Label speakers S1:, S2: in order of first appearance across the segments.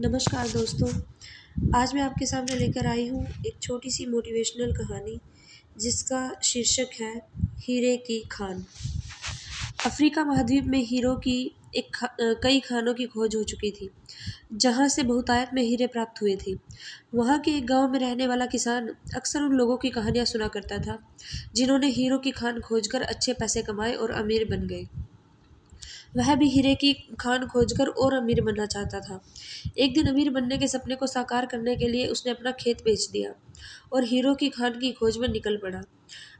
S1: नमस्कार दोस्तों। आज मैं आपके सामने लेकर आई हूँ एक छोटी सी मोटिवेशनल कहानी जिसका शीर्षक है हीरे की खान। अफ्रीका महाद्वीप में हीरो की एक खा, कई खानों की खोज हो चुकी थी जहाँ से बहुतायत में हीरे प्राप्त हुए थे। वहाँ के एक गाँव में रहने वाला किसान अक्सर उन लोगों की कहानियाँ सुना करता था जिन्होंने हीरो की खान खोजकर अच्छे पैसे कमाए और अमीर बन गए। वह भी हीरे की खान खोजकर और अमीर बनना चाहता था। एक दिन अमीर बनने के सपने को साकार करने के लिए उसने अपना खेत बेच दिया और हीरो की खान की खोज में निकल पड़ा।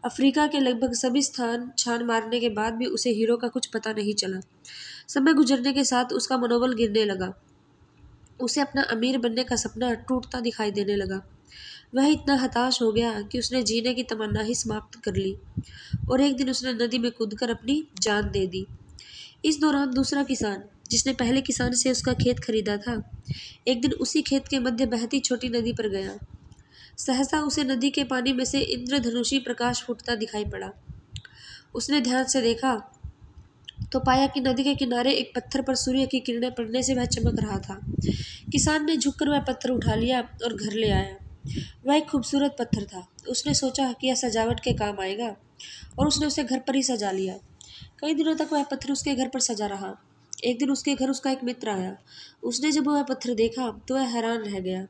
S1: अफ्रीका के लगभग सभी स्थान छान मारने के बाद भी उसे हीरो का कुछ पता नहीं चला। समय गुजरने के साथ उसका मनोबल गिरने लगा। उसे अपना अमीर बनने का सपना टूटता दिखाई देने लगा। वह इतना हताश हो गया कि उसने जीने की तमन्ना ही समाप्त कर ली और एक दिन उसने नदी में कूदकर अपनी जान दे दी। इस दौरान दूसरा किसान, जिसने पहले किसान से उसका खेत खरीदा था, एक दिन उसी खेत के मध्य बहती छोटी नदी पर गया। सहसा उसे नदी के पानी में से इंद्रधनुषी प्रकाश फूटता दिखाई पड़ा। उसने ध्यान से देखा तो पाया कि नदी के किनारे एक पत्थर पर सूर्य की किरणें पड़ने से वह चमक रहा था। किसान ने झुककर वह पत्थर उठा लिया और घर ले आया। वह एक खूबसूरत पत्थर था। उसने सोचा कि यह सजावट के काम आएगा और उसने उसे घर पर ही सजा लिया। कई दिनों तक वह पत्थर उसके घर पर सजा रहा। एक दिन उसके घर उसका एक मित्र आया। उसने जब वह पत्थर देखा तो वह हैरान रह गया।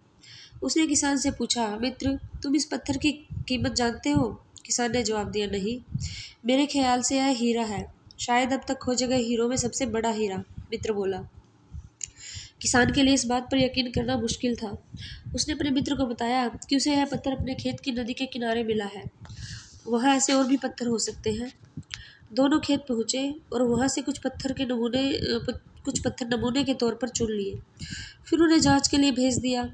S1: उसने किसान से पूछा, मित्र, तुम इस पत्थर की कीमत जानते हो? किसान ने जवाब दिया, नहीं। मेरे ख्याल से यह हीरा है। शायद अब तक खोजे गए हीरो में सबसे बड़ा हीरा, मित्र बोला। किसान के लिए इस बात पर यकीन करना मुश्किल था। उसने अपने मित्र को बताया कि उसे यह पत्थर अपने खेत की नदी के किनारे मिला है। वहाँ ऐसे और भी पत्थर हो सकते हैं। दोनों खेत पहुँचे और वहाँ से कुछ पत्थर के नमूने कुछ पत्थर नमूने के तौर पर चुन लिए। फिर उन्हें जाँच के लिए भेज दिया।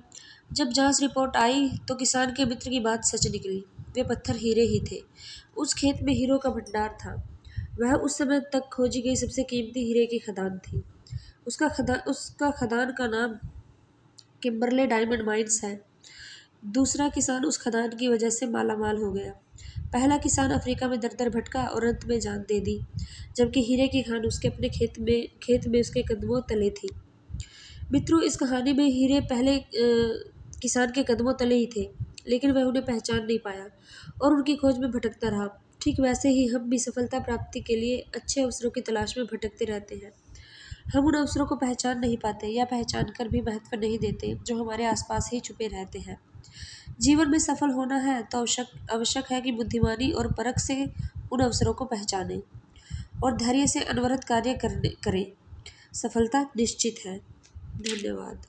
S1: जब जाँच रिपोर्ट आई तो किसान के मित्र की बात सच निकली। वे पत्थर हीरे ही थे। उस खेत में हीरो का भंडार था। वह उस समय तक खोजी गई सबसे कीमती हीरे की खदान थी। उसका खदान उसका खदान का नाम किम्बरले डायमंड माइंस है। दूसरा किसान उस खदान की वजह से माला माल हो गया। पहला किसान अफ्रीका में दर दर भटका और अंत में जान दे दी जबकि हीरे की खान उसके अपने खेत में खेत में उसके कदमों तले थी। मित्रों इस कहानी में हीरे पहले आ, किसान के कदमों तले ही थे लेकिन वह उन्हें पहचान नहीं पाया और उनकी खोज में भटकता रहा। ठीक वैसे ही हम भी सफलता प्राप्ति के लिए अच्छे अवसरों की तलाश में भटकते रहते हैं। हम उन अवसरों को पहचान नहीं पाते या पहचान कर भी महत्व नहीं देते जो हमारे आसपास ही छुपे रहते हैं। जीवन में सफल होना है तो आवश्यक आवश्यक है कि बुद्धिमानी और परख से उन अवसरों को पहचाने और धैर्य से अनवरत कार्य करने, करें। सफलता निश्चित है। धन्यवाद।